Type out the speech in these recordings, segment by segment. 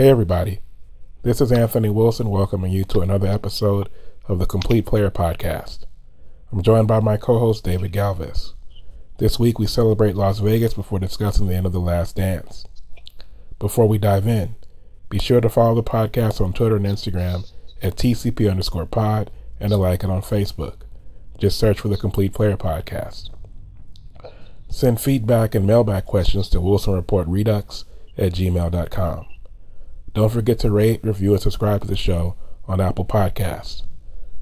Hey, everybody. This is Anthony Wilson welcoming you to another episode of the Complete Player Podcast. I'm joined by my co host, David Galvez. This week, we celebrate Las Vegas before discussing the end of The Last Dance. Before we dive in, be sure to follow the podcast on Twitter and Instagram at TCP underscore pod and to like it on Facebook. Just search for the Complete Player Podcast. Send feedback and mailback questions to Wilson Report Redux at gmail.com. Don't forget to rate, review, and subscribe to the show on Apple Podcasts.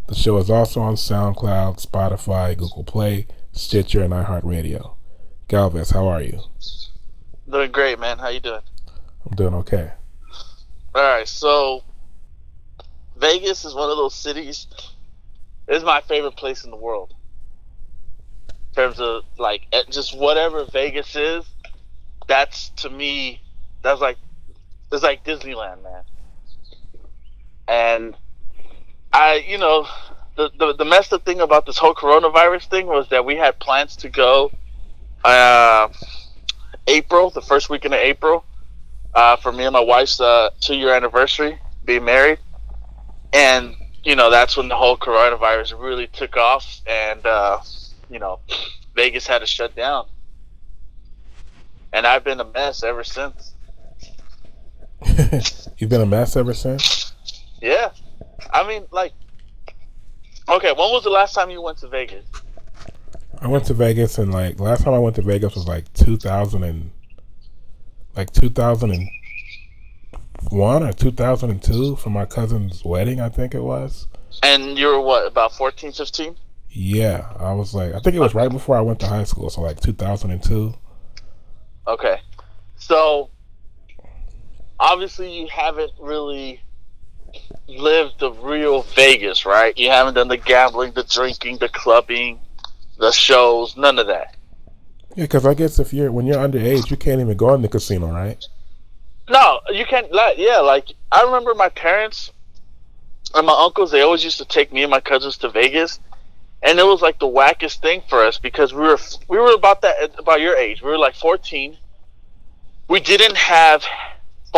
The show is also on SoundCloud, Spotify, Google Play, Stitcher, and iHeartRadio. Galvez, how are you? Doing great, man. How you doing? I'm doing okay. All right, so Vegas is one of those cities. It's my favorite place in the world. In terms of like eh, just whatever Vegas is, that's to me, that's like it's like Disneyland, man. And I, you know, the, the the messed up thing about this whole coronavirus thing was that we had plans to go uh, April, the first weekend of April, uh, for me and my wife's uh, two year anniversary, being married, and you know that's when the whole coronavirus really took off, and uh, you know Vegas had to shut down, and I've been a mess ever since. You've been a mess ever since? Yeah. I mean, like, okay, when was the last time you went to Vegas? I went to Vegas and, like, last time I went to Vegas was like 2000 and, like 2001 or 2002 for my cousin's wedding, I think it was. And you were what, about 14, 15? Yeah, I was like, I think it was right before I went to high school, so like 2002. Okay. So, obviously you haven't really lived the real Vegas, right? You haven't done the gambling, the drinking, the clubbing, the shows, none of that. Yeah, because I guess if you're when you're underage, you can't even go in the casino, right? No, you can't. Like, yeah, like I remember my parents and my uncles. They always used to take me and my cousins to Vegas, and it was like the wackest thing for us because we were we were about that about your age. We were like fourteen. We didn't have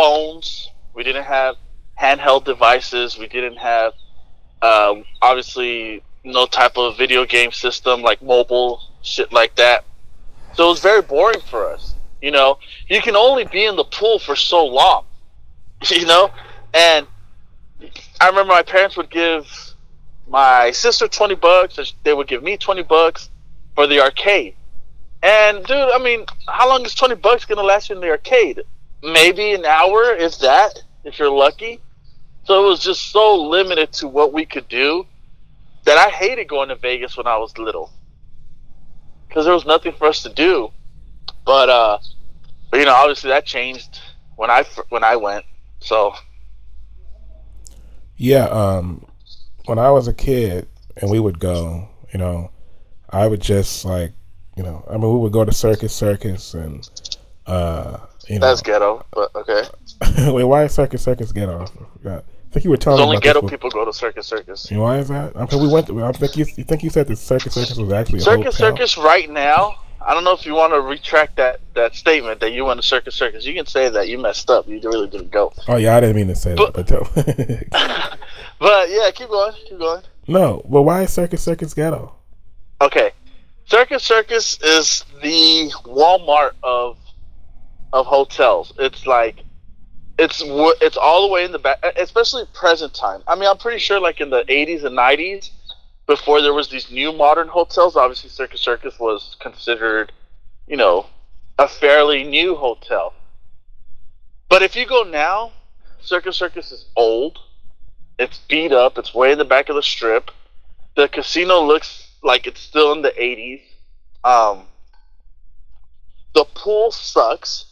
phones. We didn't have handheld devices. We didn't have, um, obviously, no type of video game system like mobile shit like that. So it was very boring for us. You know, you can only be in the pool for so long. You know, and I remember my parents would give my sister twenty bucks. They would give me twenty bucks for the arcade. And dude, I mean, how long is twenty bucks gonna last you in the arcade? Maybe an hour, if that, if you're lucky. So it was just so limited to what we could do that I hated going to Vegas when I was little because there was nothing for us to do. But uh, but you know, obviously that changed when I when I went. So yeah, um, when I was a kid and we would go, you know, I would just like, you know, I mean, we would go to Circus Circus and uh, you know. That's ghetto, but okay. Wait, why is Circus Circus ghetto? I. I think you were telling me. Only ghetto people go to Circus Circus. You know, why is that? I mean, we went. I think you, you think you said the Circus Circus was actually Circus Circus right now. I don't know if you want to retract that, that statement that you went to Circus Circus. You can say that you messed up. You really didn't go. Oh yeah, I didn't mean to say but, that. But, but yeah, keep going. Keep going. No, but why is Circus Circus ghetto? Okay, Circus Circus is the Walmart of of hotels. It's like it's it's all the way in the back, especially present time. I mean, I'm pretty sure like in the 80s and 90s, before there was these new modern hotels. Obviously, Circus Circus was considered, you know, a fairly new hotel. But if you go now, Circus Circus is old. It's beat up. It's way in the back of the strip. The casino looks like it's still in the 80s. Um, the pool sucks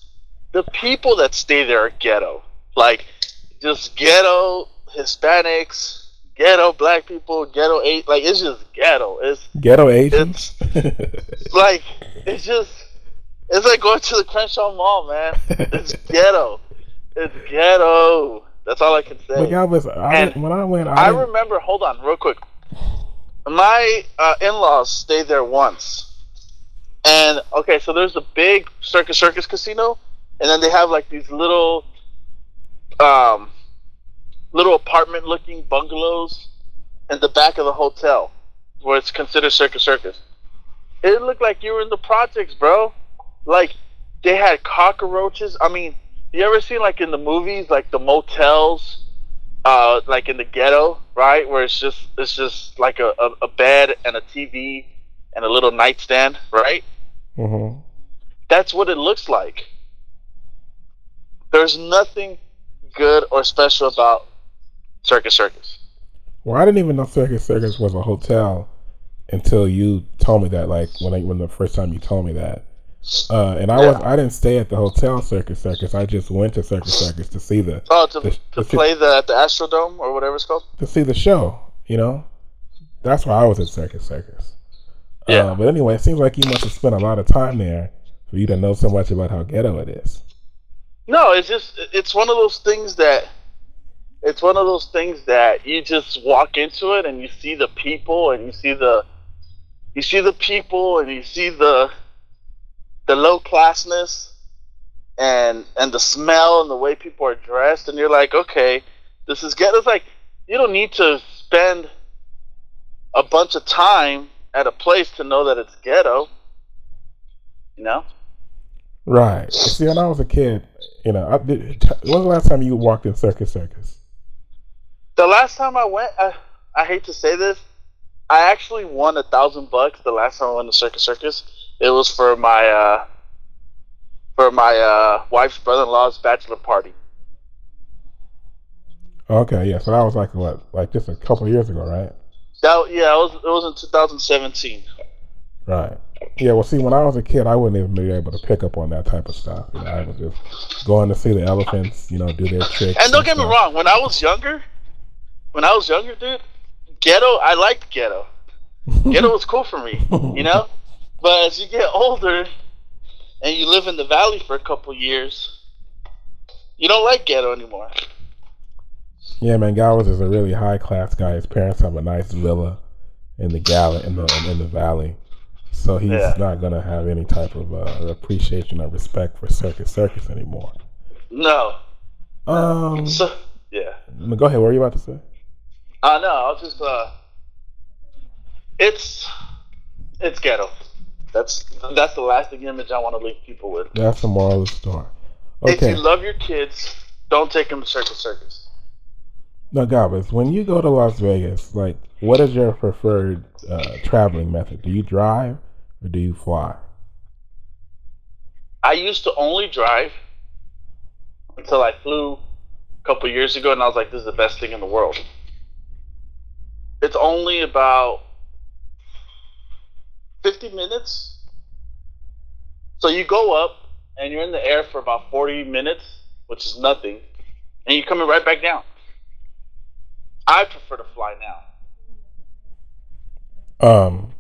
the people that stay there are ghetto. Like just ghetto Hispanics, ghetto black people, ghetto eight like it's just ghetto. It's ghetto Asians. It's, like it's just it's like going to the Crenshaw Mall, man. It's ghetto. It's ghetto. That's all I can say. But was, I, and when I went, I, I remember. Hold on, real quick. My uh, in-laws stayed there once, and okay, so there's a big Circus Circus casino, and then they have like these little um, little apartment looking bungalows in the back of the hotel where it's considered Circus Circus. It looked like you were in the projects, bro. Like they had cockroaches. I mean, you ever seen like in the movies, like the motels, uh, like in the ghetto, right, where it's just it's just like a, a, a bed and a TV and a little nightstand, right? Mm-hmm. That's what it looks like. There's nothing good or special about Circus Circus. Well, I didn't even know Circus Circus was a hotel until you told me that. Like when I, when the first time you told me that. Uh, and I Yeah. was I didn't stay at the hotel Circus Circus. I just went to Circus Circus to see the Oh, to, The- to play the at the Astrodome or whatever it's called. to see the show. You know, that's why I was at Circus Circus. Yeah. Uh, but anyway, it seems like you must have spent a lot of time there for you to know so much about how ghetto it is. No, it's just it's one of those things that it's one of those things that you just walk into it and you see the people and you see the you see the people and you see the the low classness and and the smell and the way people are dressed and you're like, okay, this is ghetto. It's like you don't need to spend a bunch of time at a place to know that it's ghetto. You know? Right. See, when I was a kid, you know, I did, when was the last time you walked in Circus Circus? The last time I went, I, I hate to say this, I actually won a thousand bucks. The last time I went to Circus Circus, it was for my uh, for my uh, wife's brother-in-law's bachelor party. Okay, yeah. So that was like what, like just a couple of years ago, right? That yeah, it was it was in 2017. Right. Yeah. Well, see, when I was a kid, I wouldn't even be able to pick up on that type of stuff. You know, I was just going to see the elephants, you know, do their tricks. And don't get me wrong, when I was younger, when I was younger, dude, ghetto, I liked ghetto. Ghetto was cool for me, you know. But as you get older, and you live in the valley for a couple years, you don't like ghetto anymore. Yeah, man, Galvez is a really high class guy. His parents have a nice villa in the galley in the in the valley, so he's Yeah. not gonna have any type of uh, appreciation or respect for Circus Circus anymore. No. Um, So yeah. go ahead. What were you about to say? Uh no, I'll just uh it's it's ghetto. That's that's the lasting image I want to leave people with. That's the moral of the story. If Okay. you love your kids, don't take them to Circus Circus. Now, Galvez, when you go to Las Vegas, like, what is your preferred uh, traveling method? Do you drive or do you fly? I used to only drive until I flew a couple years ago, and I was like, "This is the best thing in the world." It's only about fifty minutes, so you go up and you're in the air for about forty minutes, which is nothing, and you're coming right back down. I prefer to fly now. Um.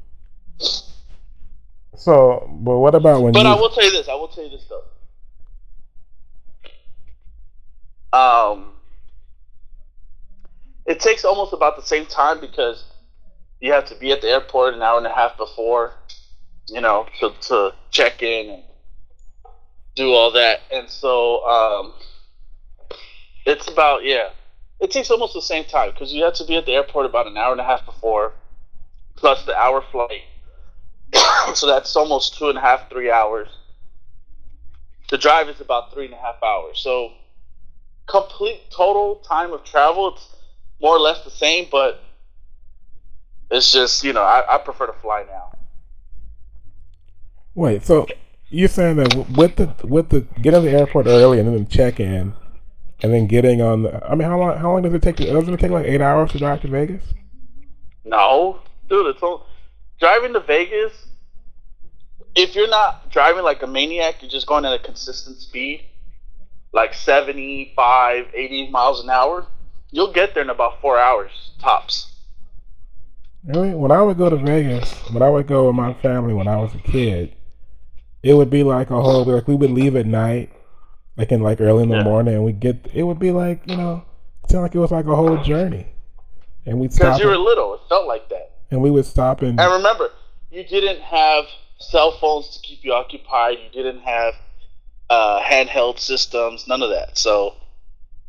So, but what about when But you? I will tell you this. I will tell you this though. Um, it takes almost about the same time because you have to be at the airport an hour and a half before, you know, to to check in and do all that. And so, um, it's about yeah, it takes almost the same time because you have to be at the airport about an hour and a half before, plus the hour flight. so that's almost two and a half, three hours. The drive is about three and a half hours. So complete total time of travel, it's more or less the same, but it's just you know I, I prefer to fly now. Wait, so you're saying that with the with the getting to the airport early and then check in, and then getting on the? I mean, how long how long does it take? To, doesn't it take like eight hours to drive to Vegas? No, dude, it's all driving to Vegas. If you're not driving like a maniac, you're just going at a consistent speed, like 75, 80 miles an hour. You'll get there in about four hours tops. Really? When I would go to Vegas, when I would go with my family when I was a kid, it would be like a whole like we would leave at night, like in like early in the Yeah. morning, and we get it would be like you know, it sounded like it was like a whole journey, and we'd stop Because you were and, little, it felt like that. and we would stop and And remember, you didn't have cell phones to keep you occupied. You didn't have uh, handheld systems. None of that. So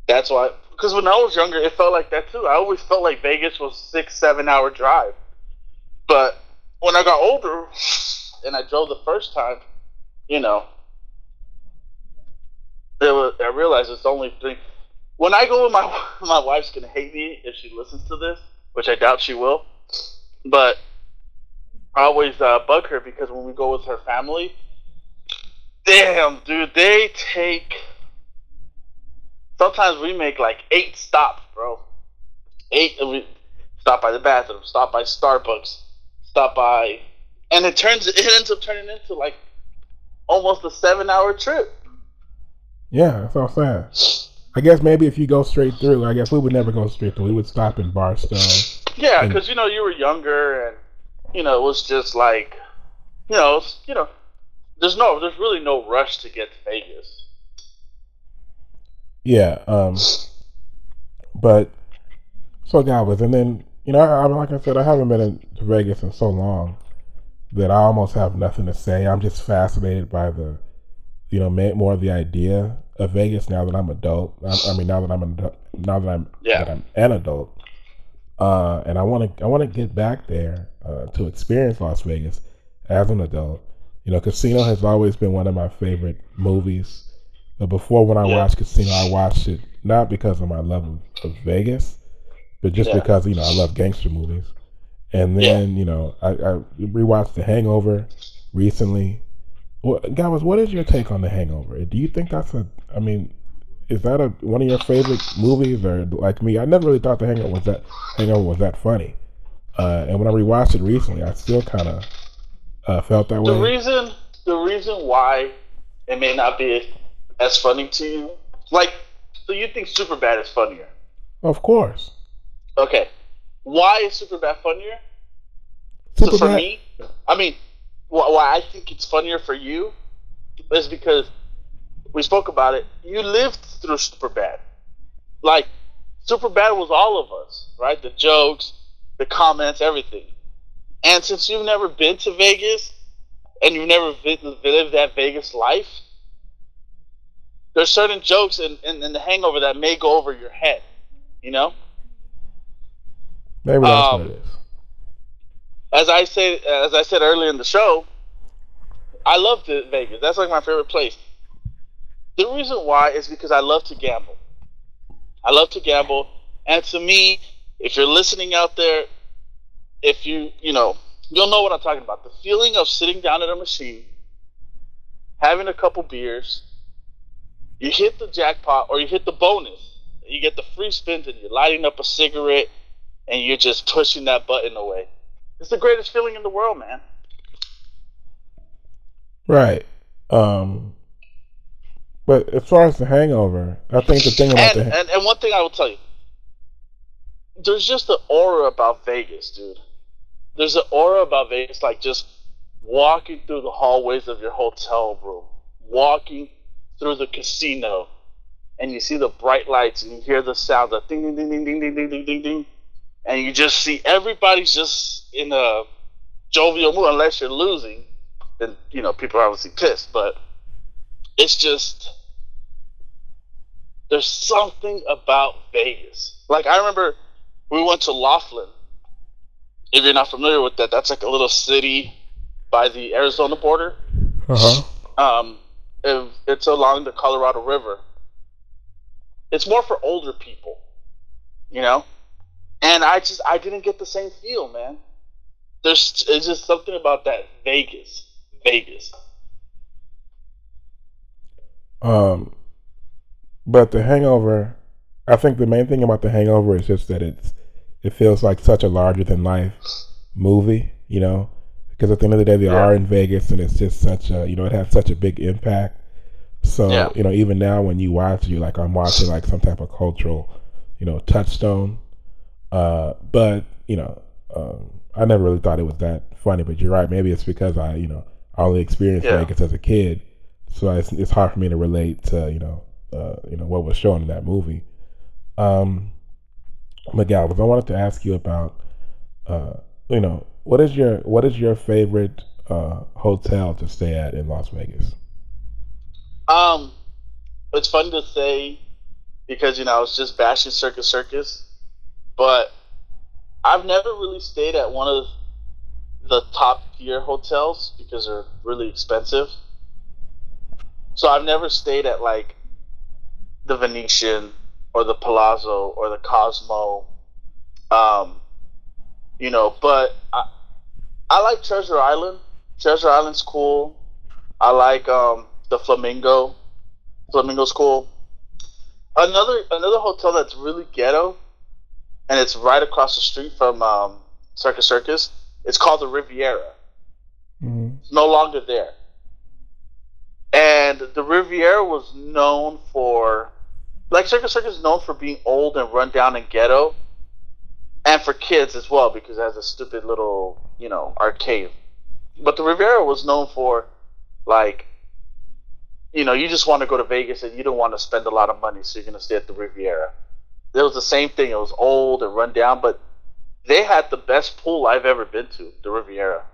that's why. Because when I was younger, it felt like that too. I always felt like Vegas was six, seven hour drive. But when I got older and I drove the first time, you know, was, I realized it's only three. When I go with my my wife's gonna hate me if she listens to this, which I doubt she will. But I always uh, bug her because when we go with her family, damn, dude, they take. Sometimes we make like eight stops, bro. Eight, we stop by the bathroom, stop by Starbucks, stop by, and it turns it ends up turning into like almost a seven-hour trip. Yeah, that's what I'm saying. I guess maybe if you go straight through, I guess we would never go straight through. We would stop in Barstow. Yeah, because you know you were younger, and you know it was just like, you know, was, you know, there's no, there's really no rush to get to Vegas. Yeah, um, but so Galvez, and then you know, I, mean, like I said, I haven't been to Vegas in so long that I almost have nothing to say. I'm just fascinated by the, you know, more of the idea of Vegas now that I'm adult. I, I mean, now that I'm an adult, now that I'm yeah. that I'm an adult, uh, and I want to I want to get back there uh, to experience Las Vegas as an adult. You know, Casino has always been one of my favorite movies. But before, when I yeah. watched Casino, I watched it not because of my love of, of Vegas, but just yeah. because you know I love gangster movies. And then yeah. you know I, I rewatched The Hangover recently. Well, guys, what is your take on The Hangover? Do you think that's a? I mean, is that a one of your favorite movies, or like me? I never really thought The Hangover was that Hangover was that funny. Uh, and when I rewatched it recently, I still kind of uh, felt that the way. The reason, the reason why it may not be as funny to you, like, so you think Superbad is funnier? Of course. Okay, why is Superbad funnier? Super so for me, I mean, why I think it's funnier for you is because we spoke about it. You lived through Superbad. Like, Superbad was all of us, right? The jokes, the comments, everything. And since you've never been to Vegas and you've never lived that Vegas life, there's certain jokes in, in, in, the hangover that may go over your head, you know? Maybe that's um, what it is. As I say, as I said earlier in the show, I love Vegas. That's like my favorite place. The reason why is because I love to gamble. I love to gamble, and to me, if you're listening out there, if you you know you'll know what I'm talking about. The feeling of sitting down at a machine, having a couple beers, you hit the jackpot or you hit the bonus. You get the free spins and you're lighting up a cigarette and you're just pushing that button away. It's the greatest feeling in the world, man. Right. Um but as far as the hangover, I think the thing about and, the and, and one thing I will tell you, there's just an aura about Vegas, dude. There's an aura about Vegas, like just walking through the hallways of your hotel room, walking through the casino, and you see the bright lights and you hear the sound of ding ding ding ding ding ding ding ding ding ding, and you just see everybody's just in a jovial mood. Unless you're losing, then you know people are obviously pissed. But it's just there's something about Vegas. Like I remember we went to Laughlin. If you're not familiar with that, that's like a little city by the Arizona border. Uh huh. Um, it, it's along the Colorado River. It's more for older people, you know. And I just I didn't get the same feel, man. There's it's just something about that Vegas, Vegas. Um, but the Hangover, I think the main thing about the Hangover is just that it's it feels like such a larger than life movie, you know, because at the end of the day they yeah. are in Vegas and it's just such a you know it has such a big impact. So yeah. you know even now when you watch you like I'm watching like some type of cultural you know touchstone. Uh, but you know um, I never really thought it was that funny. But you're right. Maybe it's because I you know I only experienced yeah. Vegas as a kid, so it's, it's hard for me to relate to you know uh, you know what was shown in that movie. Um, Miguel, I wanted to ask you about, uh, you know, what is your what is your favorite uh, hotel to stay at in Las Vegas? Um, it's fun to say because you know I was just bashing Circus Circus, but I've never really stayed at one of the top tier hotels because they're really expensive. So I've never stayed at like the Venetian or the Palazzo or the Cosmo. Um, you know, but I, I like Treasure Island. Treasure Island's cool. I like um, the Flamingo. Flamingo's cool. Another another hotel that's really ghetto, and it's right across the street from um, Circus Circus. It's called the Riviera. Mm-hmm. It's no longer there. And the Riviera was known for, like Circus Circus is known for being old and run down and ghetto, and for kids as well because it has a stupid little, you know, arcade. But the Riviera was known for, like, you know, you just want to go to Vegas and you don't want to spend a lot of money, so you're gonna stay at the Riviera. It was the same thing. It was old and run down, but they had the best pool I've ever been to, the Riviera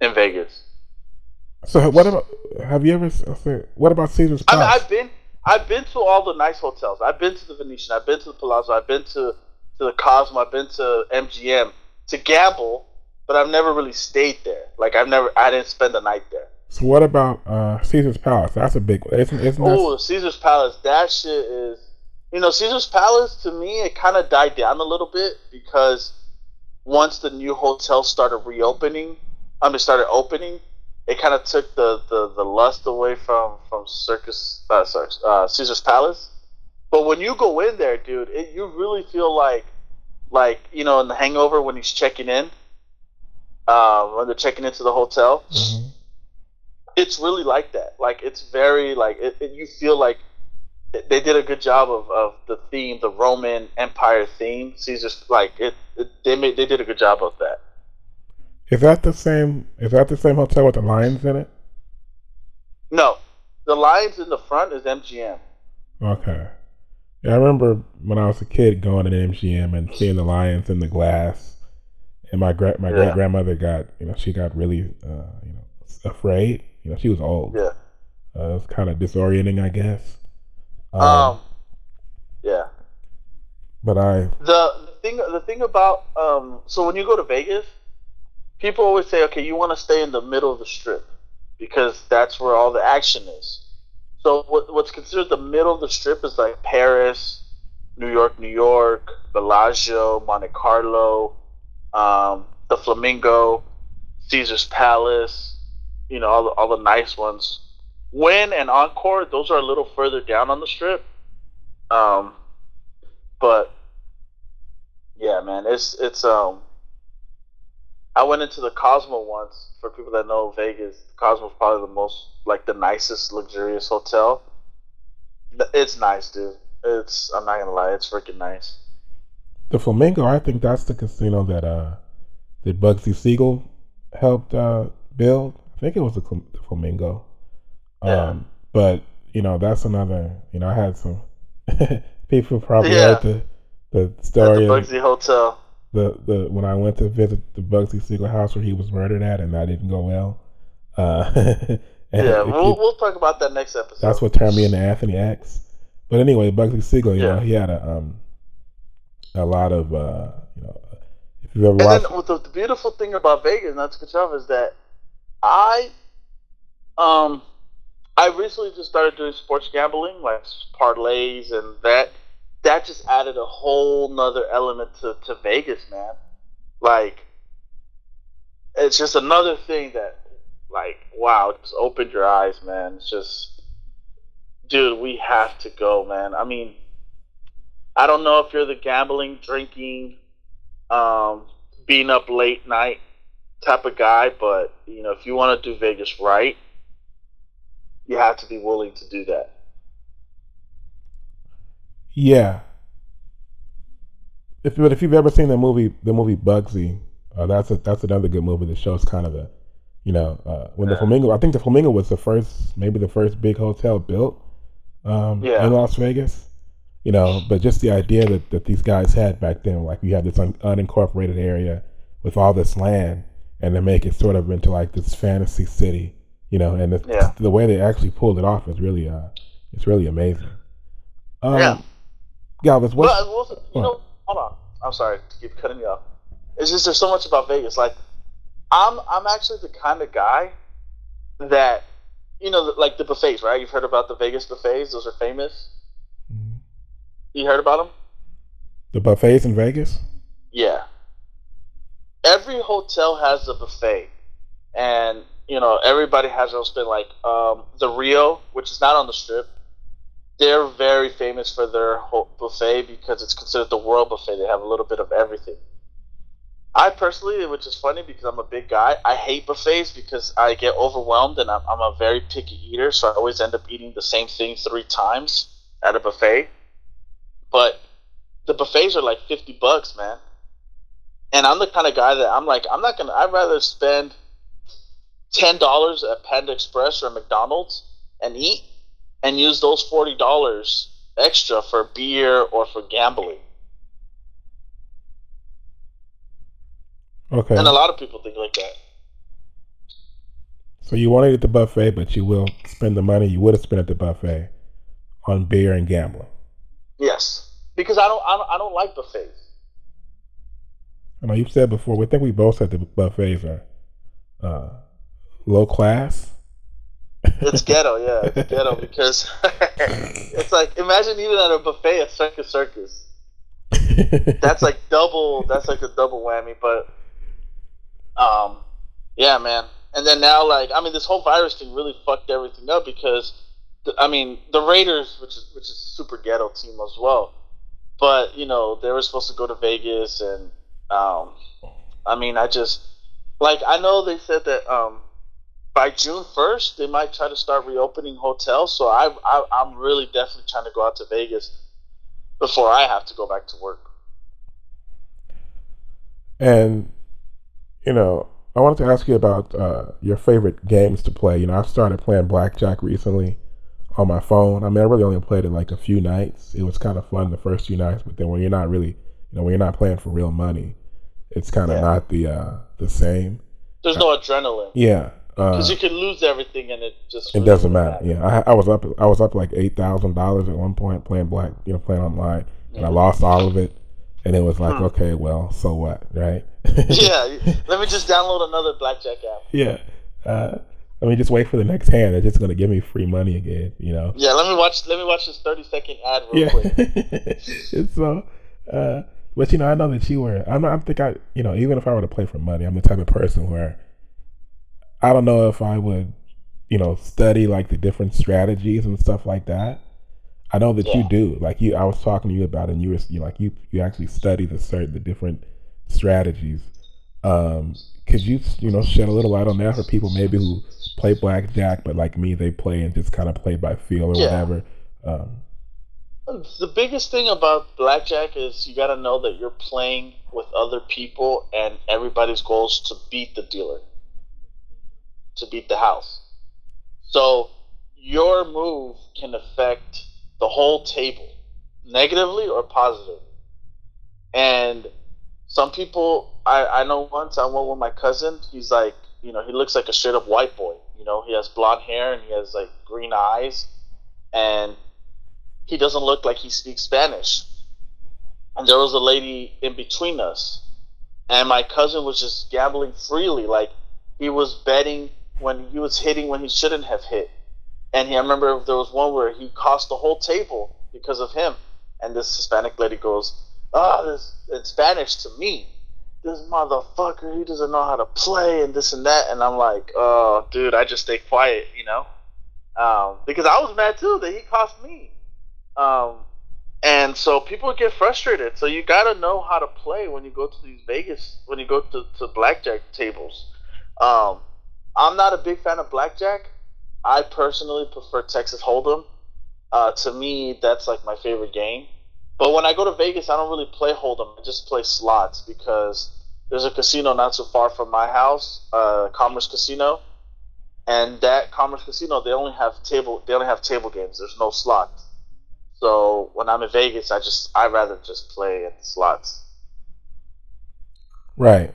in Vegas. So what about? Have you ever? What about Caesar's I mean, Palace? I've been I've been to all the nice hotels. I've been to the Venetian. I've been to the Palazzo. I've been to to the Cosmo. I've been to MGM to gamble, but I've never really stayed there. Like I've never I didn't spend the night there. so what about uh, Caesar's Palace? That's a big. Isn't, isn't? Oh, Caesar's Palace. That shit is. You know, Caesar's Palace to me it kind of died down a little bit because once the new hotels started reopening, I mean started opening, it kind of took the, the, the lust away from from Circus uh, sorry, uh, Caesar's Palace. But when you go in there, dude, it, you really feel like like you know in The Hangover when he's checking in, uh, when they're checking into the hotel Mhm. it's really like that. Like it's very like it, it, you feel like they did a good job of, of the theme, the Roman Empire theme. Caesar's like it, it. They made they did a good job of that. Is that the same? Is that the same hotel with the lions in it? No, the lions in the front is MGM. Okay. Yeah, I remember when I was a kid going to the MGM and seeing the lions in the glass, and my gra- my Yeah. great grandmother got you know she got really uh, you know afraid. You know she was old. Yeah. Uh, it was kind of disorienting, I guess. Um, Um. Yeah. but I The, the thing the thing about um. So when you go to Vegas, people always say, okay, you want to stay in the middle of the strip because that's where all the action is. So what, what's considered the middle of the strip is like Paris, New York, New York, Bellagio, Monte Carlo, um, the Flamingo, Caesar's Palace, you know, all the, all the nice ones. Wynn and Encore, those are a little further down on the strip. Um, but yeah, man, it's it's um. I went into the Cosmo once. For people that know Vegas, the Cosmo's probably the most like the nicest, luxurious hotel. It's nice, dude. It's I'm not gonna lie, it's freaking nice. the Flamingo. I think that's the casino that uh that Bugsy Siegel helped uh build. I think it was the, the Flamingo. Yeah. Um, but you know that's another. You know I had some people probably Yeah. heard the the At the story of Bugsy Hotel. The the when I went to visit the Bugsy Siegel house where he was murdered at, and that didn't go well. Uh, and Yeah, we'll keep- we'll talk about that next episode. that's what turned me into Anthony X. But anyway, Bugsy Siegel, you Yeah. know, he had a um a lot of uh you know if you've ever And watched then the, the beautiful thing about Vegas, not to cut you off, is that I, um, I recently just started doing sports gambling, like parlays and that. That just added a whole nother element to, to Vegas, man. Like, it's just another thing that, like, wow, just opened your eyes, man. It's just, dude, we have to go, man. I mean, I don't know if you're the gambling, drinking, um, being up late night type of guy, but you know, if you want to do Vegas right, you have to be willing to do that. Yeah. If but if you've ever seen the movie the movie Bugsy, uh, that's a that's another good movie that shows kind of the you know uh, when the flamingo I think the flamingo was the first maybe the first big hotel built um, Yeah. in Las Vegas. You know, but just the idea that, that these guys had back then, like you have this un- unincorporated area with all this land, and to make it sort of into like this fantasy city, you know, and the, Yeah. the way they actually pulled it off is really uh, it's really amazing. Um, Yeah. Galvez, what? But Wilson, you know, hold on. I'm sorry to keep cutting you off. It's just there's so much about Vegas. Like, I'm I'm actually the kind of guy that, you know, like the buffets, right? You've heard about the Vegas buffets; those are famous. Mhm. You heard about them? the buffets in Vegas? Yeah. Every hotel has a buffet, and you know everybody has own spin. Like um, the Rio, which is not on the strip, they're very famous for their buffet because it's considered the world buffet. They have a little bit of everything. I personally, which is funny because I'm a big guy, I hate buffets because I get overwhelmed and I'm, I'm a very picky eater, so I always end up eating the same thing three times at a buffet. But the buffets are like 50 bucks, man. And I'm the kind of guy that I'm like, I'm not gonna. I'd rather spend ten dollars at Panda Express or McDonald's and eat, and use those forty dollars extra for beer or for gambling. Okay. And a lot of people think like that. So you want to eat at the buffet, but you will spend the money you would have spent at the buffet on beer and gambling. Yes, because I don't. I don't, I don't like buffets. I know you've said before. We think we both said the buffets are uh, low class. It's ghetto, yeah, it's ghetto because it's like imagine even at a buffet at Circus Circus. That's like double. That's like a double whammy. But um, yeah, man. And then now, like, I mean, this whole virus thing really fucked everything up because, I mean, the Raiders, which is which is super ghetto team as well, but you know they were supposed to go to Vegas, and um, I mean, I just like I know they said that um, by June first they might try to start reopening hotels, so I, I I'm really definitely trying to go out to Vegas before I have to go back to work. And you know, I wanted to ask you about uh, your favorite games to play. You know, I've started playing blackjack recently on my phone. I mean, I really only played it like a few nights. It was kind of fun the first few nights, but then when you're not really, you know, when you're not playing for real money, it's kind of Yeah. not the uh, the same. There's no adrenaline Yeah, uh, because you can lose everything and it just it really doesn't matter. Yeah, I, I was up. I was up like eight thousand dollars at one point playing black. You know, playing online, and I lost all of it. And it was like, Hmm. okay, well, so what, right? yeah, let me just download another blackjack app. yeah. Uh, let me just wait for the next hand. They're just gonna give me free money again, you know. Yeah, let me watch. Let me watch this 30 second ad real Yeah. quick. so. Uh, but you know, I know that you were. I'm. I think I. You know, even if I were to play for money, I'm the type of person where I don't know if I would, you know, study like the different strategies and stuff like that. I know that you do. Like you, I was talking to you about, it and you were you like you you actually study the certain the different strategies. Um, could you you know shed a little light on that for people maybe who play blackjack, but like me, they play and just kind of play by feel or Yeah. whatever. Um, The biggest thing about blackjack is you got to know that you're playing with other people, and everybody's goal is to beat the dealer, to beat the house. So your move can affect the whole table, negatively or positively. And some people, I, I know once I went with my cousin. He's like, you know, he looks like a straight up white boy. You know, he has blonde hair and he has like green eyes, and he doesn't look like he speaks Spanish. And there was a lady in between us, and my cousin was just gambling freely, like he was betting when he was hitting when he shouldn't have hit. And he, I remember there was one where he cost the whole table because of him. And this Hispanic lady goes, "Ah, this in Spanish to me. This motherfucker, he doesn't know how to play and this and that." And I'm like, "Oh, dude, I just stay quiet, you know." Um, because I was mad too that he cost me. Um, and so people get frustrated. So you got to know how to play when you go to these Vegas, when you go to, to blackjack tables. Um, I'm not a big fan of blackjack. I personally prefer Texas Hold'em. Uh, to me, that's like my favorite game. But when I go to Vegas, I don't really play Hold'em. I just play slots because there's a casino not so far from my house, uh, Commerce Casino, and that Commerce Casino they only have table they only have table games. There's no slots. So when I'm in Vegas, I just I rather just play at the slots. Right.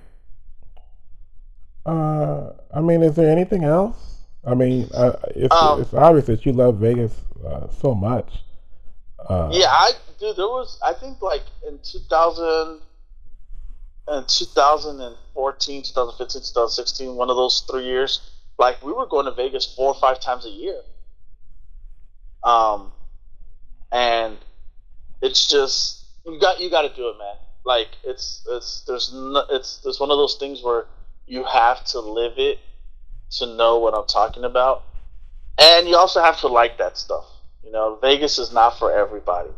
Uh, I mean, is there anything else I mean, uh, it's um, it's obvious that you love Vegas uh, so much. Uh, yeah, I dude, there was I think like in 2000 in 2014, 2015, 2016, one of those three years, like we were going to Vegas four or five times a year. Um, and it's just you got you got to do it, man. Like it's it's there's no, it's it's one of those things where you have to live it to know what I'm talking about, and you also have to like that stuff. You know, Vegas is not for everybody.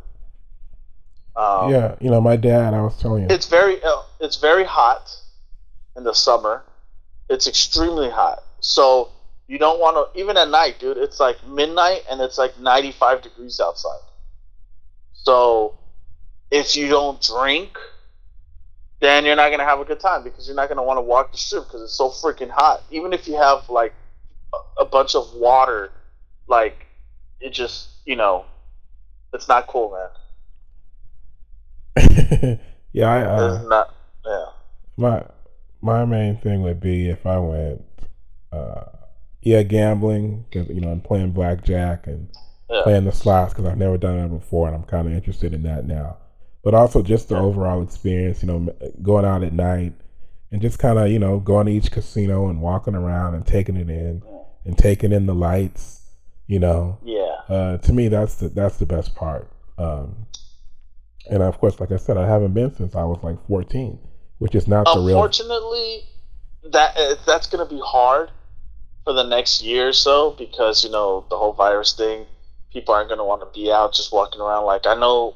Um, yeah, you know, my dad. I was telling you, it's very uh, it's very hot in the summer. It's extremely hot, so you don't want to even at night, dude. It's like midnight and it's like 95 degrees outside. So if you don't drink, then you're not gonna have a good time because you're not gonna want to walk the strip because it's so freaking hot. Even if you have like a bunch of water, like it just you know, it's not cool, man. yeah, I. Uh, it's not. Yeah. My my main thing would be if I went, uh, yeah, gambling because you know I'm playing blackjack and yeah. playing the slots because I've never done that before and I'm kind of interested in that now. But also just the overall experience, you know, going out at night and just kind of you know going to each casino and walking around and taking it in and taking in the lights you know. Yeah. Uh, to me, that's the that's the best part. Um, and of course, like I said, I haven't been since I was like 14, which is not the real. Unfortunately, that uh, that's going to be hard for the next year or so because you know the whole virus thing. People aren't going to want to be out just walking around. Like I know,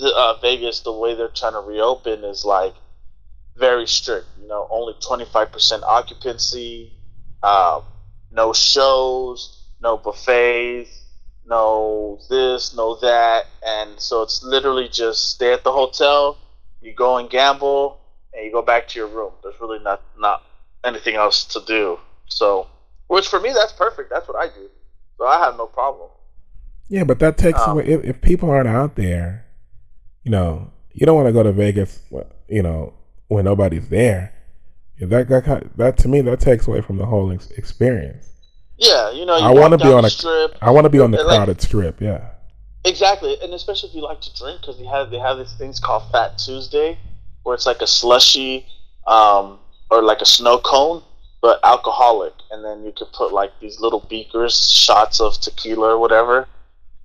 the, uh, Vegas, the way they're trying to reopen is like very strict. You know, only 25% occupancy, uh, no shows no buffets, no this, no that, and so it's literally just stay at the hotel, you go and gamble, and you go back to your room. There's really not not anything else to do. So, which for me that's perfect. That's what I do. So I have no problem. Yeah, but that takes um, away if, if people aren't out there, you know, you don't want to go to Vegas, you know, when nobody's there. That that that to me that takes away from the whole experience. Yeah, you know, you I want to be on a strip. I want to be on the crowded like, strip. Yeah. Exactly, and especially if you like to drink, because they have they have these things called Fat Tuesday, where it's like a slushy, um, or like a snow cone, but alcoholic, and then you could put like these little beakers, shots of tequila or whatever.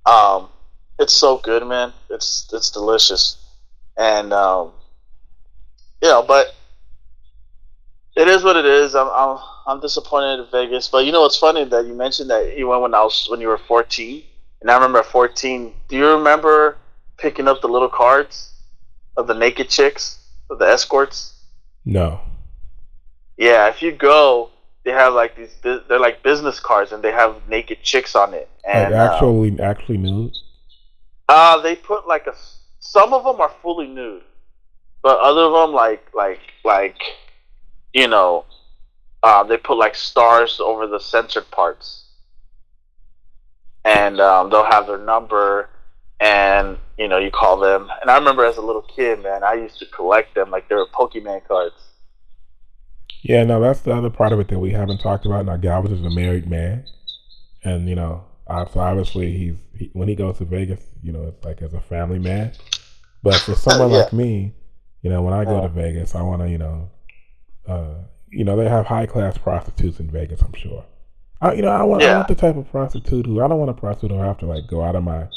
Um, it's so good, man. It's it's delicious, and um, you know, but it is what it is. I'm, I'm I'm disappointed in Vegas. But you know what's funny that you mentioned that you went when I was when you were 14, and I remember at 14. Do you remember picking up the little cards of the naked chicks of the escorts? No. Yeah, if you go, they have like these. They're like business cards, and they have naked chicks on it. And like actually, um, actually nude. Uh, they put like a. Some of them are fully nude, but other of them like like like, you know, uh, they put like stars over the censored parts, and um, they'll have their number, and you know you call them. And I remember as a little kid, man, I used to collect them like they were Pokemon cards. Yeah, no, that's the other part of it that we haven't talked about. Now, Galvez is a married man, and you know, so obviously he's he, when he goes to Vegas, you know, it's like as a family man. But for someone yeah. like me, you know, when I go to Vegas, I want to, you know, uh, you know, they have high class prostitutes in Vegas. I'm sure. I, you know, I want, yeah. I want the type of prostitute who I don't want a prostitute who I have to like go out of my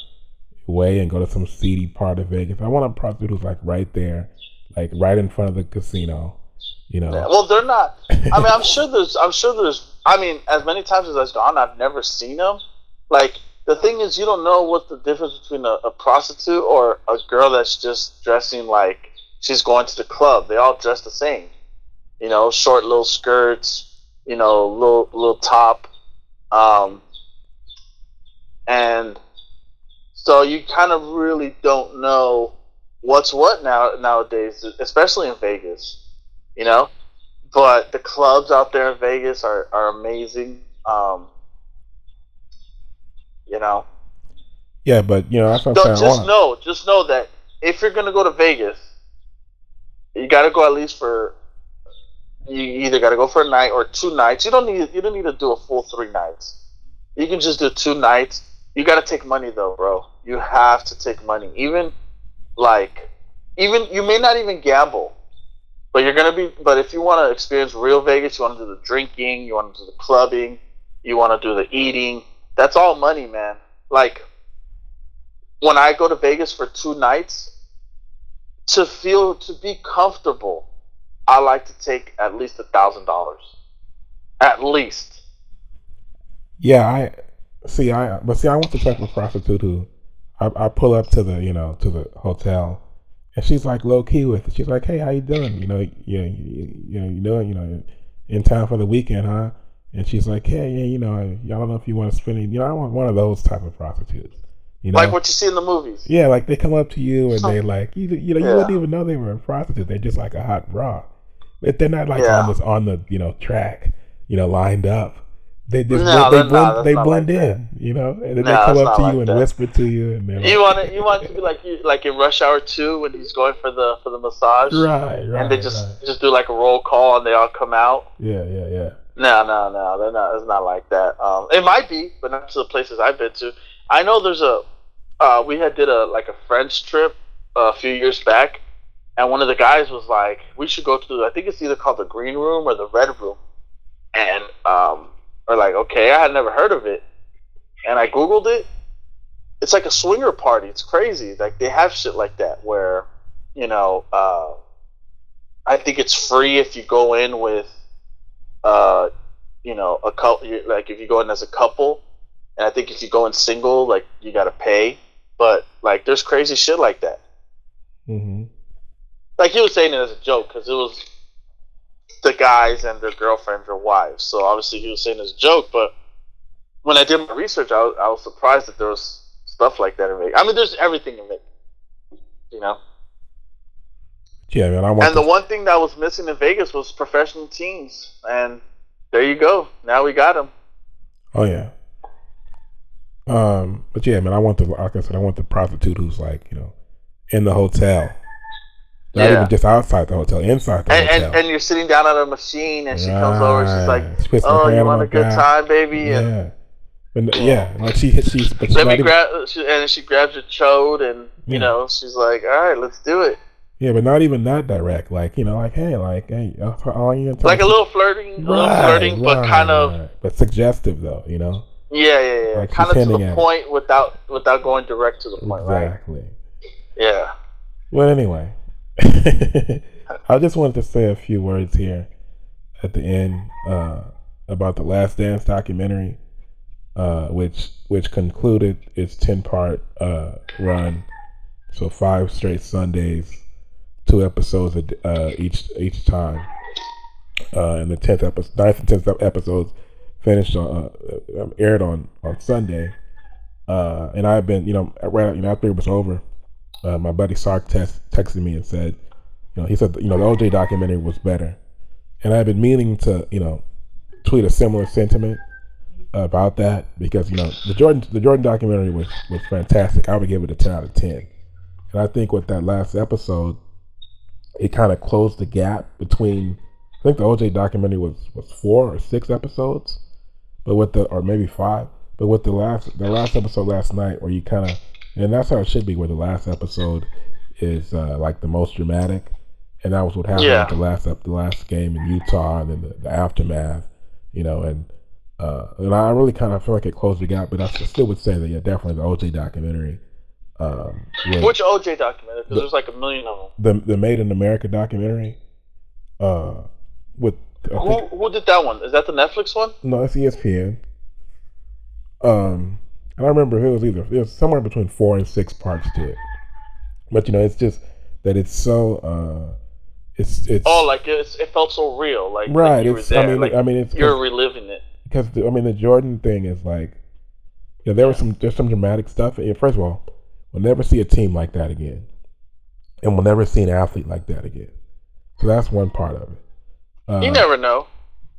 way and go to some seedy part of Vegas. I want a prostitute who's like right there, like right in front of the casino. You know. Yeah, well, they're not. I mean, I'm sure there's. I'm sure there's. I mean, as many times as I've gone, I've never seen them. Like the thing is, you don't know what the difference between a, a prostitute or a girl that's just dressing like she's going to the club. They all dress the same you know, short little skirts, you know, little little top, um, and so you kind of really don't know what's what now nowadays, especially in Vegas, you know. But the clubs out there in Vegas are are amazing. Um, you know. Yeah, but you know, that's what I'm saying. Just know, just know that if you're gonna go to Vegas, you got to go at least for you either got to go for a night or two nights. You don't need you don't need to do a full three nights. You can just do two nights. You got to take money though, bro. You have to take money. Even like even you may not even gamble, but you're gonna be. But if you want to experience real Vegas, you want to do the drinking, you want to do the clubbing, you want to do the eating. That's all money, man. Like when I go to Vegas for two nights, to feel to be comfortable, I like to take at least a thousand dollars, at least. Yeah, I see. I but see, I want to check with prostitute who I, I pull up to the you know to the hotel, and she's like low key with it. She's like, "Hey, how you doing? You know, yeah, you, you know, you know, you know, in town for the weekend, huh?" And she's like, "Hey, yeah, you know, I don't know if you want to spend. Any. You know, I want one of those type of prostitutes." You know? Like what you see in the movies. Yeah, like they come up to you and they like you. You know, you yeah. wouldn't even know they were a prostitute. They're just like a hot bra, but they're not like yeah. on this on the you know track. You know, lined up. They just no, they, blend, not, they blend like in, that. you know, and then no, they come up to like you and that. whisper to you, and you like, want it, you want it to be like you, like in Rush Hour Two when he's going for the for the massage, right? right and they just right. just do like a roll call and they all come out. Yeah, yeah, yeah. No, no, no, they're not. It's not like that. Um, it might be, but not to the places I've been to. I know there's a. Uh, we had did a like a French trip a few years back, and one of the guys was like, "We should go to. I think it's either called the Green Room or the Red Room," and um, or like, okay, I had never heard of it, and I googled it. It's like a swinger party. It's crazy. Like they have shit like that where, you know, uh, I think it's free if you go in with, uh, you know, a couple. Like if you go in as a couple, and I think if you go in single, like you got to pay. But like, there's crazy shit like that. Mm-hmm. Like he was saying it as a joke because it was the guys and their girlfriends or wives. So obviously he was saying as a joke, but when I did my research, I was, I was surprised that there was stuff like that in Vegas. I mean, there's everything in Vegas, you know. Yeah, man. I want. And the one thing that was missing in Vegas was professional teams, and there you go. Now we got them. Oh yeah. Um, but yeah, man, I want the like I said, I want the prostitute who's like you know in the hotel not yeah. even just outside the hotel, inside the and, hotel. And, and, you're sitting down at a machine, and she comes over. She's like, she "Oh, you want a good guy. time, baby?" Yeah, and, yeah, like she she's. But Let me grab, she, and she grabs your chode, and you know, she's like, "All right, let's do it." Yeah, but not even that direct. Like you know, like hey, like hey, all you like a little flirting, a little flirting, right, but kind of, right. but suggestive though. You know. Yeah, yeah, yeah. Like kind of to the point without without going direct to the point, right? exactly. Yeah. Well, anyway, I just wanted to say a few words here at the end uh, about the Last Dance documentary, uh, which which concluded its ten part uh, run. So five straight Sundays, two episodes uh, each each time, uh, and the tenth episode, ninth and tenth episodes finished on uh, aired on on Sunday. and I've been, you know, right, you know, after it was over, uh, my buddy Sark text, texted me and said, you know, he said, you know, the OJ documentary was better, and I've been meaning to, you know, tweet a similar sentiment about that because you know the Jordan the Jordan documentary was was fantastic. I would give it a ten out of ten, and I think with that last episode, it kind of closed the gap between. I think the OJ documentary was was four or six episodes, but with the or maybe five, but with the last the last episode last night where you kind of and that's how it should be. Where the last episode is uh, like the most dramatic, and that was what happened yeah. the last up the last game in Utah, and then the, the aftermath. You know, and uh, and I really kind of feel like it closed the gap, but I still would say that yeah, definitely the OJ documentary. Um, Which OJ documentary? Because there's like a million of them. The the Made in America documentary. Uh, with who think, who did that one? Is that the Netflix one? No, it's ESPN. Um, and I remember it was either it was somewhere between four and six parts to it. But you know, it's just that it's so uh it's it's oh like it's, it felt so real like right like it's I mean like I mean it's you're reliving it because the, I mean the Jordan thing is like you know there was some there's some dramatic stuff first of all we'll never see a team like that again and we'll never see an athlete like that again so that's one part of it uh, you never know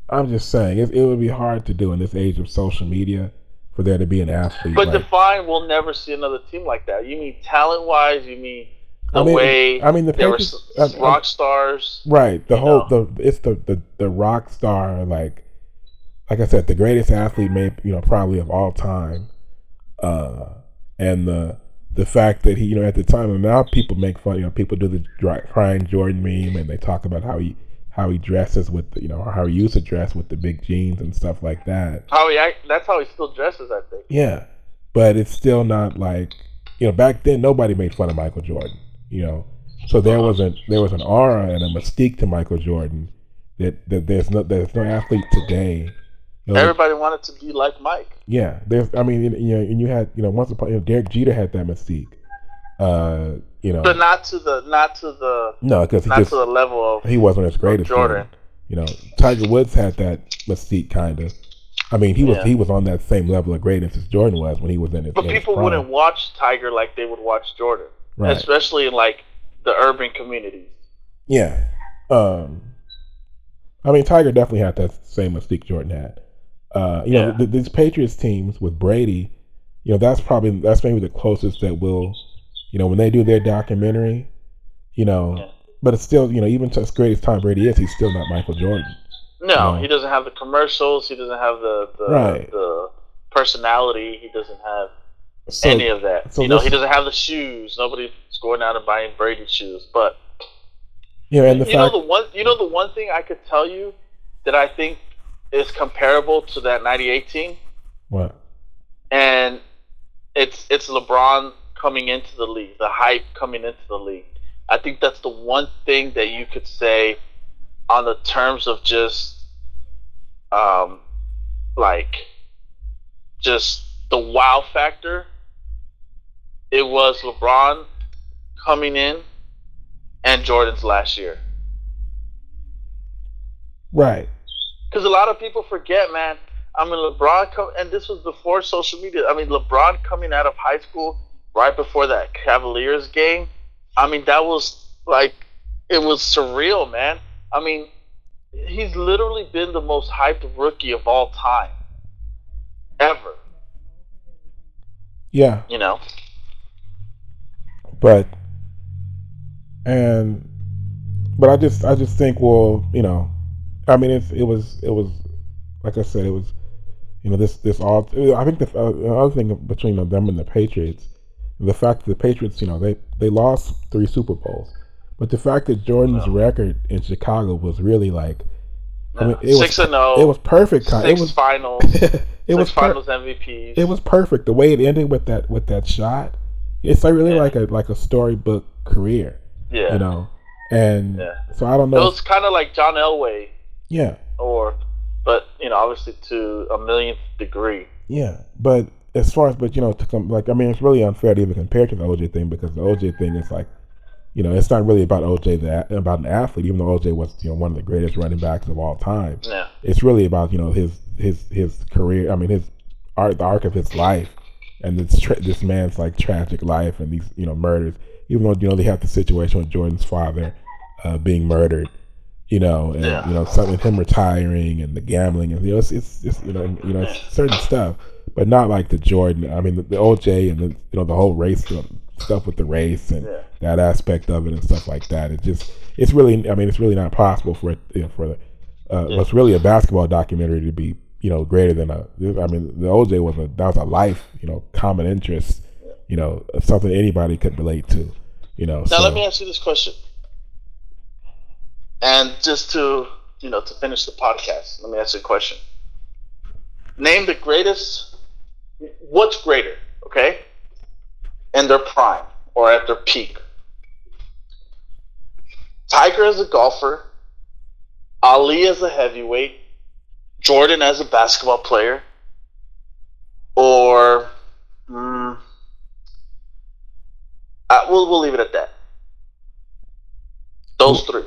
I'm just saying it, it would be hard to do in this age of social media for there to be an athlete. But like, define, we'll never see another team like that. You mean talent wise? You mean the I mean, way I mean, the they were Patriots- s- uh, rock stars. Right. The whole know. the it's the, the the rock star like like I said, the greatest athlete maybe you know probably of all time. Uh and the the fact that he you know at the time and now people make fun you know people do the dry, crying Jordan meme and they talk about how he how he dresses with the, you know how he used to dress with the big jeans and stuff like that. How he act, that's how he still dresses, I think. Yeah. But it's still not like you know back then nobody made fun of Michael Jordan, you know. So there uh-huh. was a there was an aura and a mystique to Michael Jordan that, that there's no there's no athlete today. You know, Everybody wanted to be like Mike. yeah, there's I mean you know and you had you know once upon you know, Derek Jeter had that mystique. Uh, you know, But not to the not to the no, because not just to the level of he wasn't as great as Jordan. You know, Tiger Woods had that mystique kind of. I mean, he was Yeah. he was on that same level of greatness as Jordan was when he was in his. But in his people prime. wouldn't watch Tiger like they would watch Jordan, right. especially in like the urban communities. Yeah. Um, I mean, Tiger definitely had that same mystique Jordan had. Uh, you know, th- these Patriots teams with Brady, you know, that's probably that's maybe the closest that will, you know, when they do their documentary, you know, Yeah. but it's still, you know, even to as great as Tom Brady is, he's still not Michael Jordan. No, No. he doesn't have the commercials. He doesn't have the the, Right. the personality. He doesn't have So, any of that. so you know, he doesn't have the shoes. Nobody's going out and buying Brady shoes. But you know, and the you know the one you know the one thing I could tell you that I think is comparable to that '98 team, what? and it's it's LeBron coming into the league, the hype coming into the league. I think that's the one thing that you could say on the terms of just um like just the wow factor. It was LeBron coming in and Jordan's last year. Right. Because a lot of people forget, man. I mean, LeBron, and this was before social media. I mean, LeBron coming out of high school right before that Cavaliers game. I mean, that was like, it was surreal, man. I mean, he's literally been the most hyped rookie of all time, ever. Yeah. You know, but and but I just I just think well you know I mean it's it was it was like I said it was you know this this all I think the, uh, the other thing between them and the Patriots the fact that the Patriots you know they they lost three Super Bowls but the fact that Jordan's Wow. record in Chicago was really like I mean, it six was and zero. it was perfect six it was finals. it six was per- finals MVPs. it was perfect the way it ended with that with that shot it's like really Yeah. like a like a storybook career yeah. you know and Yeah. so i don't know. It was kind of like John Elway, yeah or, but you know, obviously to a millionth degree. yeah but as far as but you know to come like i mean it's really unfair to even compare to the oj thing because the oj thing is like you know it's not really about oj that about an athlete even though oj was you know one of the greatest running backs of all time Yeah. it's really about you know his his his career. I mean his art, the arc of his life, and this tra- this man's like tragic life and these you know murders. Even though you know they have the situation with Jordan's father uh, being murdered, you know, and Yeah. you know something him retiring and the gambling and you know it's it's, it's you know you know it's certain stuff, but not like the Jordan. I mean the, the OJ and the you know the whole race you know, stuff with the race and Yeah. that aspect of it and stuff like that. It just it's really I mean it's really not possible for it you know, for the uh, Yeah. what's really a basketball documentary to be you know greater than a I mean the OJ was a that was a life you know common interest you know something anybody could relate to you know Now so let me ask you this question, and just to you know to finish the podcast, let me ask you a question. Name the greatest. What's greater? Okay, in their prime or at their peak. Tiger as a golfer, Ali as a heavyweight, Jordan as a basketball player, or mm, we'll we'll leave it at that. Those three.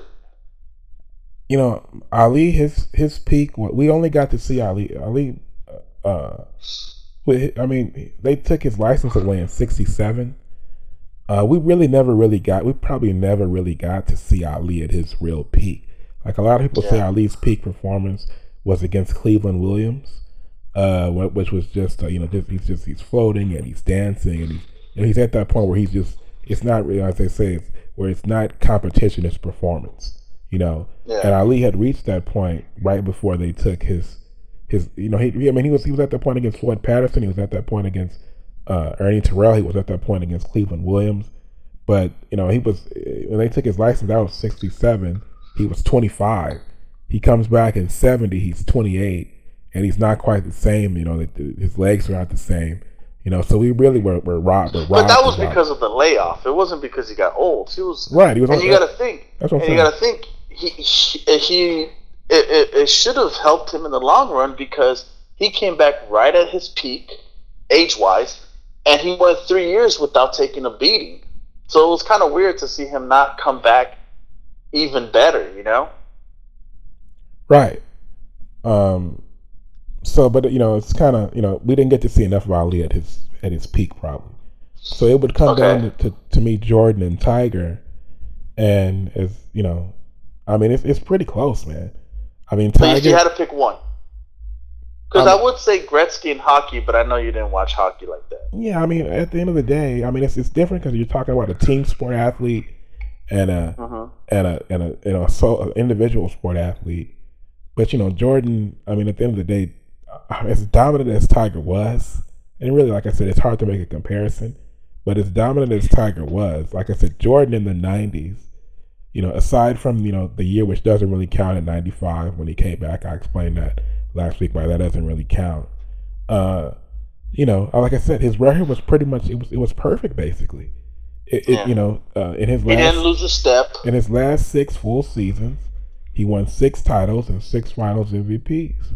You know Ali his his peak we only got to see Ali Ali uh I mean they took his license away in 67 uh we really never really got we probably never really got to see Ali at his real peak. Like a lot of people say Ali's peak performance was against Cleveland Williams uh which was just uh, you know just he's just he's floating and he's dancing and he's and he's at that point where he's just it's not really as they say it's, where it's not competition, it's performance. You know, Yeah. and Ali had reached that point right before they took his his. You know, he I mean he was he was at that point against Floyd Patterson. He was at that point against uh, Ernie Terrell. He was at that point against Cleveland Williams. But you know, he was when they took his license. That was sixty seven. He was twenty five. He comes back in seventy. He's twenty eight, and he's not quite the same. You know, his legs are not the same. You know, so we really were were robbed. Were robbed But that was robbed. because of the layoff. It wasn't because he got old. He was right. He was and on, you got to think. That's what I'm and you got to think. He he, he it, it, it should have helped him in the long run because he came back right at his peak, age wise, and he went three years without taking a beating. So it was kind of weird to see him not come back even better. You know. Right. Um. So, but you know, it's kind of you know we didn't get to see enough of Ali at his at his peak probably. So it would come Okay. down to, to to me Jordan and Tiger, and as you know, I mean it's it's pretty close, man. I mean So if you had to pick one, because Um, I would say Gretzky and hockey, but I know you didn't watch hockey like that. Yeah, I mean at the end of the day, I mean it's it's different because you're talking about a team sport athlete and a hmm and a and a you know so an individual sport athlete. But you know, Jordan. I mean, at the end of the day, as dominant as Tiger was, and really, like I said, it's hard to make a comparison. But as dominant as Tiger was, like I said, Jordan in the '90s. You know, aside from you know the year which doesn't really count at '95 when he came back, I explained that last week. Why that doesn't really count. Uh, you know, like I said, his record was pretty much it was it was perfect basically. It, Yeah. it you know uh, in his last, He didn't lose a step. in his last six full seasons, he won six titles and six Finals MVPs.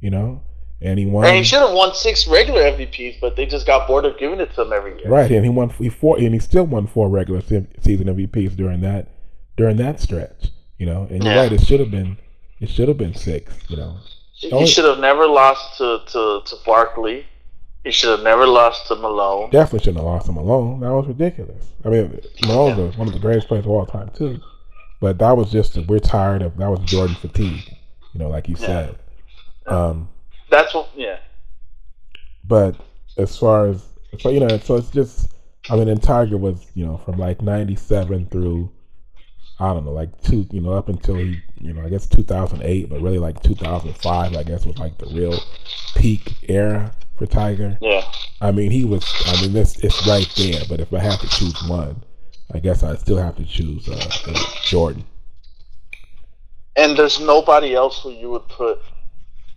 You know, and he won And he should have won six regular MVPs, but they just got bored of giving it to him every year. right, and he won he four, and he still won four regular se- season MVPs during that during that stretch. You know, and you're Yeah. right, it should have been it should have been six. You know, He Only- should have never lost to, to, to Barkley. He should have never lost to Malone. definitely shouldn't have lost him alone. That was ridiculous. I mean, Malone's a- one of the greatest players of all time too, but that was just we're tired of that was Jordan fatigue. You know, like you Yeah. said. Um, That's what, yeah. But as far as so you know, so it's just I mean, and Tiger was you know from like '97 through I don't know, like two you know up until he you know I guess 2008, but really like 2005 I guess was like the real peak era for Tiger. Yeah. I mean, he was I mean this it's right there. But if I have to choose one, I guess I still have to choose uh, Jordan. And there's nobody else who you would put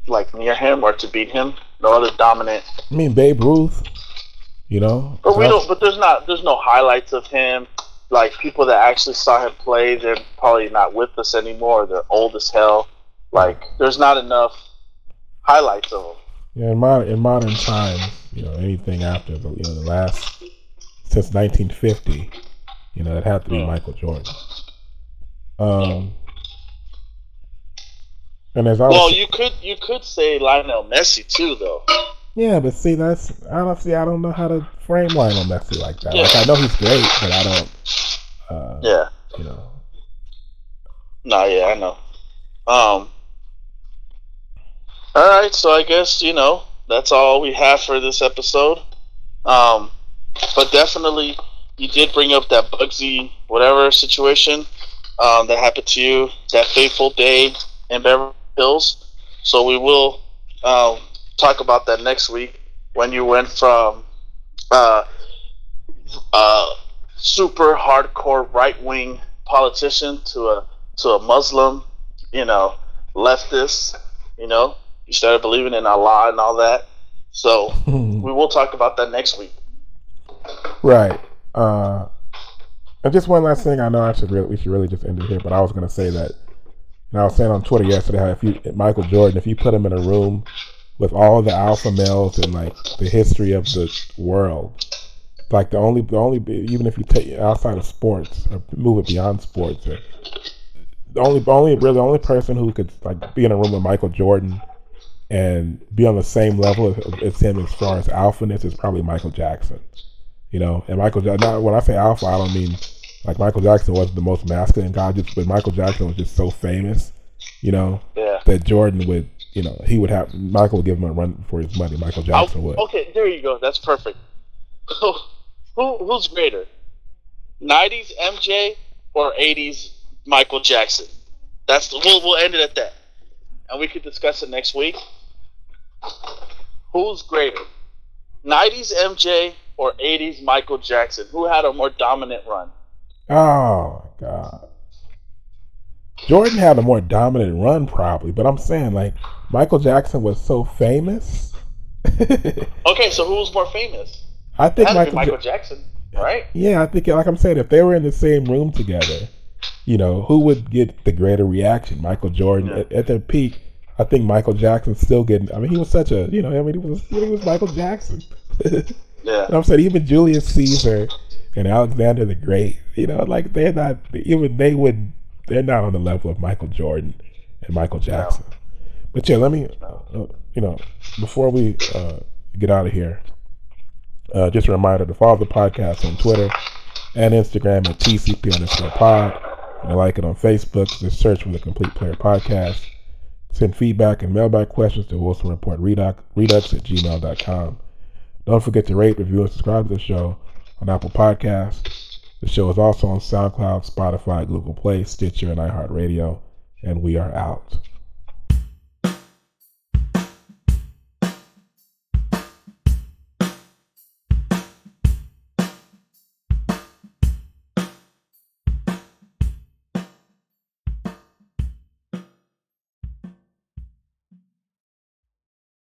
like near him or to beat him. No other dominant. I mean, Babe Ruth. You know, But we don't. But there's not. There's no highlights of him. Like people that actually saw him play, they're probably not with us anymore. They're old as hell. Like there's not enough highlights of him. Yeah, in modern in modern times, you know, anything after the you know the last since 1950, you know, it had to be Mm. Michael Jordan. Um, and as I was, Well, you could you could say Lionel Messi too, though. Yeah, but see, that's honestly, I don't know how to frame Lionel Messi like that. Like Yeah. I know he's great, but I don't, uh, Yeah. you know, No, yeah, I know. Um. All right, so I guess you know that's all we have for this episode. Um, but definitely, you did bring up that Bugsy whatever situation um, that happened to you that fateful day in Beverly Hills. So we will um, talk about that next week when you went from uh, uh, super hardcore right wing politician to a to a Muslim, you know, leftist, you know, you started believing in Allah and all that. So we will talk about that next week. right. Uh, and just one last thing, I know I should really, we should really just end it here, but I was gonna say that. And I was saying on Twitter yesterday how if you Michael Jordan, if you put him in a room with all the alpha males and like the history of the world, like the only the only even if you take outside of sports or move it beyond sports, or, the only only really the only person who could like be in a room with Michael Jordan and be on the same level as, him as far as alphaness is probably Michael Jackson. You know, and Michael. Now, when I say alpha, I don't mean like Michael Jackson wasn't the most masculine guy, just but Michael Jackson was just so famous. You know, Yeah. that Jordan would, you know, he would have Michael would give him a run for his money. Michael Jackson would. Okay, there you go. That's perfect. Who, who's greater, '90s MJ or '80s Michael Jackson. That's the, we'll we'll end it at that, and we could discuss it next week. Who's greater, '90s MJ or '80s Michael Jackson? Who had a more dominant run? Oh God. Jordan had a more dominant run, probably, but I'm saying like Michael Jackson was so famous. okay, so who's more famous? I think Michael, Michael Jackson, right? Yeah, I think like I'm saying, if they were in the same room together, you know, who would get the greater reaction? Michael Jordan yeah. at, at their peak. I think Michael Jackson still getting. I mean, he was such a you know. I mean, he was he was Michael Jackson. yeah. I'm saying even Julius Caesar and Alexander the Great. You know, like they're not even they would they're not on the level of Michael Jordan and Michael Jackson. No. But yeah, let me, uh, you know, before we uh, get out of here, uh, just a reminder to follow the podcast on Twitter and Instagram at TCP underscore pod. And like it on Facebook. Just search for the Complete Player Podcast. Send feedback and mailbag questions to Wilson Report Redux, Redux at gmail.com. Don't forget to rate, review, and subscribe to the show on Apple Podcasts. The show is also on SoundCloud, Spotify, Google Play, Stitcher, and iHeartRadio. And we are out.